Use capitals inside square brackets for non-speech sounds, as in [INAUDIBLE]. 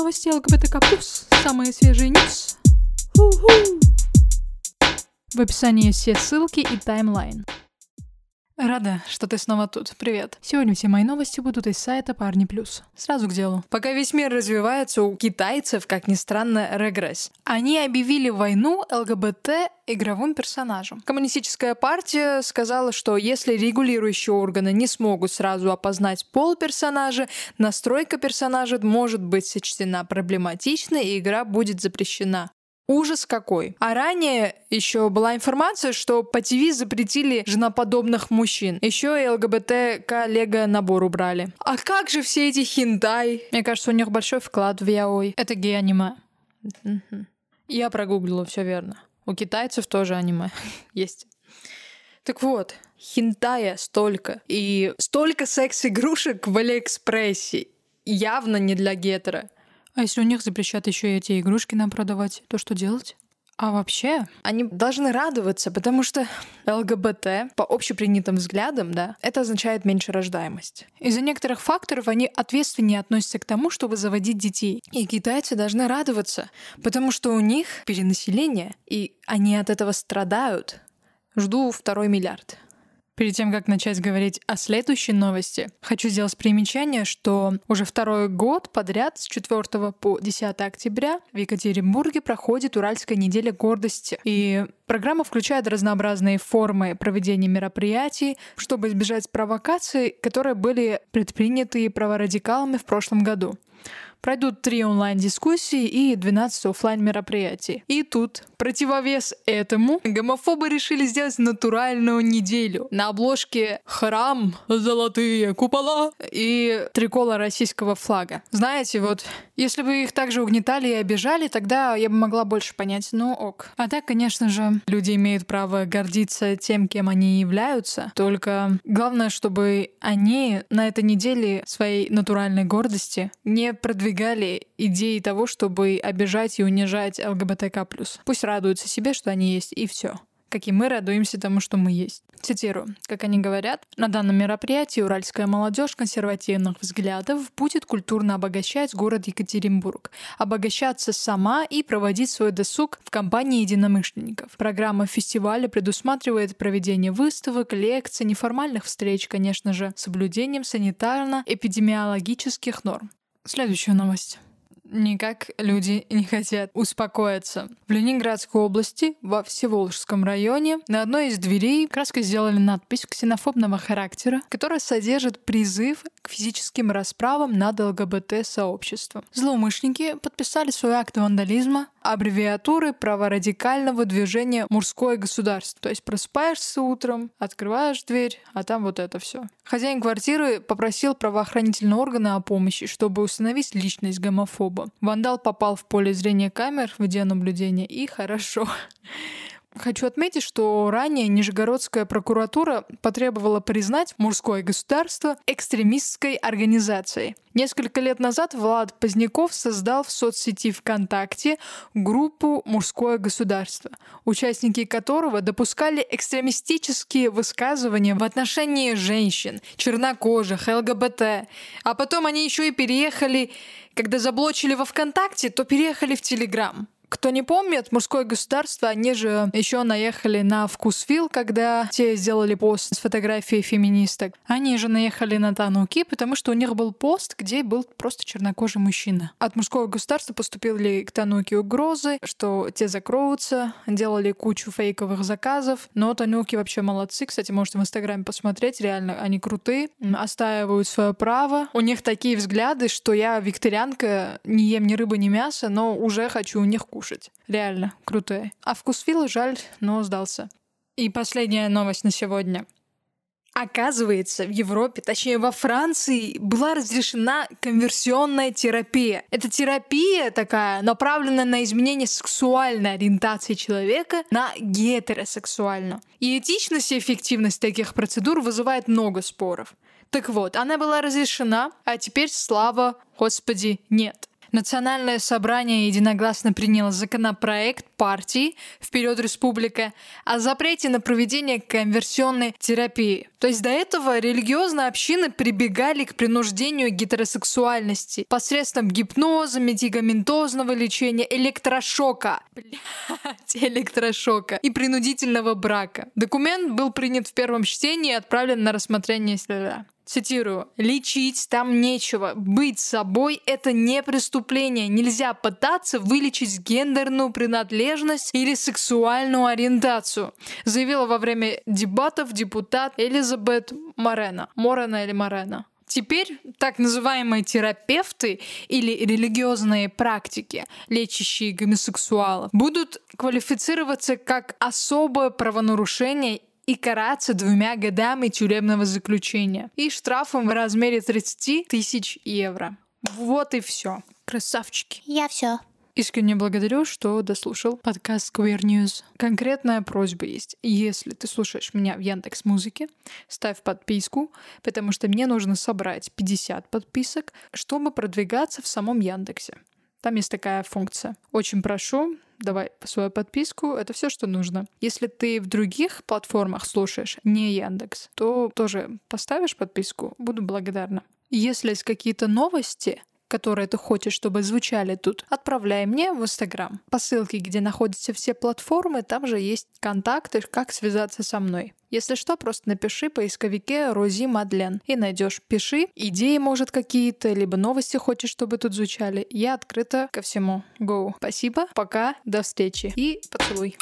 Новости ЛГБТК+, самые свежие news. В описании все ссылки и таймлайн. Рада, что ты снова тут. Привет. Сегодня все мои новости будут из сайта Парни Плюс. Сразу к делу. Пока весь мир развивается, у китайцев, как ни странно, регресс. Они объявили войну ЛГБТ игровым персонажам. Коммунистическая партия сказала, что если регулирующие органы не смогут сразу опознать пол персонажа, настройка персонажа может быть сочтена проблематичной и игра будет запрещена. Ужас какой. А ранее еще была информация, что по ТВ запретили женоподобных мужчин. Еще и ЛГБТ коллега набор убрали. А как же все эти хинтай? Мне кажется, у них большой вклад в яой. Это гей-аниме. Я прогуглила, все верно. У китайцев тоже аниме [LAUGHS] есть. Так вот, хинтая столько. И столько секс-игрушек в Алиэкспрессе. Явно не для гетера. А если у них запрещат еще и эти игрушки нам продавать, то что делать? А вообще, они должны радоваться, потому что ЛГБТ, по общепринятым взглядам, да, это означает меньше рождаемость. Из-за некоторых факторов они ответственнее относятся к тому, чтобы заводить детей. И китайцы должны радоваться, потому что у них перенаселение, и они от этого страдают. Жду второй миллиард. Перед тем, как начать говорить о следующей новости, хочу сделать примечание, что уже второй год подряд с 4 по 10 октября в Екатеринбурге проходит Уральская неделя гордости. И программа включает разнообразные формы проведения мероприятий, чтобы избежать провокаций, которые были предприняты праворадикалами в прошлом году. Пройдут три онлайн-дискуссии и 12 офлайн мероприятий. И тут, противовес этому, гомофобы решили сделать натуральную неделю. На обложке храм, золотые купола и трикола российского флага. Знаете, вот, если бы их также угнетали и обижали, тогда я бы могла больше понять, ну ок. А так, конечно же, люди имеют право гордиться тем, кем они являются. Только главное, чтобы они на этой неделе своей натуральной гордости не продвигали идеи того, чтобы обижать и унижать ЛГБТК+. Пусть радуются себе, что они есть, и все как и мы радуемся тому, что мы есть. Цитирую. Как они говорят, на данном мероприятии уральская молодежь консервативных взглядов будет культурно обогащать город Екатеринбург, обогащаться сама и проводить свой досуг в компании единомышленников. Программа фестиваля предусматривает проведение выставок, лекций, неформальных встреч, конечно же, соблюдением санитарно-эпидемиологических норм. Следующая новость. Никак люди не хотят успокоиться. В Ленинградской области, во Всеволожском районе, на одной из дверей краской сделали надпись ксенофобного характера, которая содержит призыв к физическим расправам над ЛГБТ-сообществом. Злоумышленники подписали свой акт вандализма, аббревиатуры праворадикального движения «Мужское государство». То есть просыпаешься утром, открываешь дверь, а там вот это все. Хозяин квартиры попросил правоохранительные органы о помощи, чтобы установить личность гомофоба. Вандал попал в поле зрения камер видеонаблюдения, и хорошо. Хочу отметить, что ранее Нижегородская прокуратура потребовала признать мужское государство экстремистской организацией. Несколько лет назад Влад Поздняков создал в соцсети ВКонтакте группу «Мужское государство», участники которого допускали экстремистические высказывания в отношении женщин, чернокожих, ЛГБТ. А потом они еще и переехали, когда заблочили во ВКонтакте, то переехали в Телеграм. Кто не помнит, мужское государство, они же еще наехали на вкусвил, когда те сделали пост с фотографией феминисток. Они же наехали на Тануки, потому что у них был пост, где был просто чернокожий мужчина. От мужского государства поступили к Тануки угрозы, что те закроются, делали кучу фейковых заказов, но Тануки вообще молодцы. Кстати, можете в Инстаграме посмотреть, реально, они крутые, остаивают свое право. У них такие взгляды, что я викторианка, не ем ни рыбы, ни мяса, но уже хочу у них кушать кушать. Реально, крутые. А вкус Фила жаль, но сдался. И последняя новость на сегодня. Оказывается, в Европе, точнее во Франции, была разрешена конверсионная терапия. Это терапия такая, направленная на изменение сексуальной ориентации человека на гетеросексуальную. И этичность и эффективность таких процедур вызывает много споров. Так вот, она была разрешена, а теперь, слава Господи, нет. Национальное собрание единогласно приняло законопроект партии «Вперед, Республика» о запрете на проведение конверсионной терапии. То есть до этого религиозные общины прибегали к принуждению гетеросексуальности посредством гипноза, медикаментозного лечения, электрошока. Блять, электрошока. И принудительного брака. Документ был принят в первом чтении и отправлен на рассмотрение следа. Цитирую. «Лечить там нечего. Быть собой — это не преступление. Нельзя пытаться вылечить гендерную принадлежность или сексуальную ориентацию», заявила во время дебатов депутат Элизабет Морена. Морена или Морена. Теперь так называемые терапевты или религиозные практики, лечащие гомосексуалов, будут квалифицироваться как особое правонарушение и караться двумя годами тюремного заключения и штрафом в размере 30 тысяч евро. Вот и все. Красавчики. Я все. Искренне благодарю, что дослушал подкаст Queer News. Конкретная просьба есть. Если ты слушаешь меня в Яндекс Музыке, ставь подписку, потому что мне нужно собрать 50 подписок, чтобы продвигаться в самом Яндексе. Там есть такая функция. Очень прошу, давай свою подписку, это все, что нужно. Если ты в других платформах слушаешь, не Яндекс, то тоже поставишь подписку, буду благодарна. Если есть какие-то новости, которые ты хочешь, чтобы звучали тут, отправляй мне в Инстаграм. По ссылке, где находятся все платформы, там же есть контакты, как связаться со мной. Если что, просто напиши в поисковике Рози Мадлен и найдешь. Пиши, идеи, может, какие-то, либо новости хочешь, чтобы тут звучали. Я открыта ко всему. Go. Спасибо, пока, до встречи и поцелуй.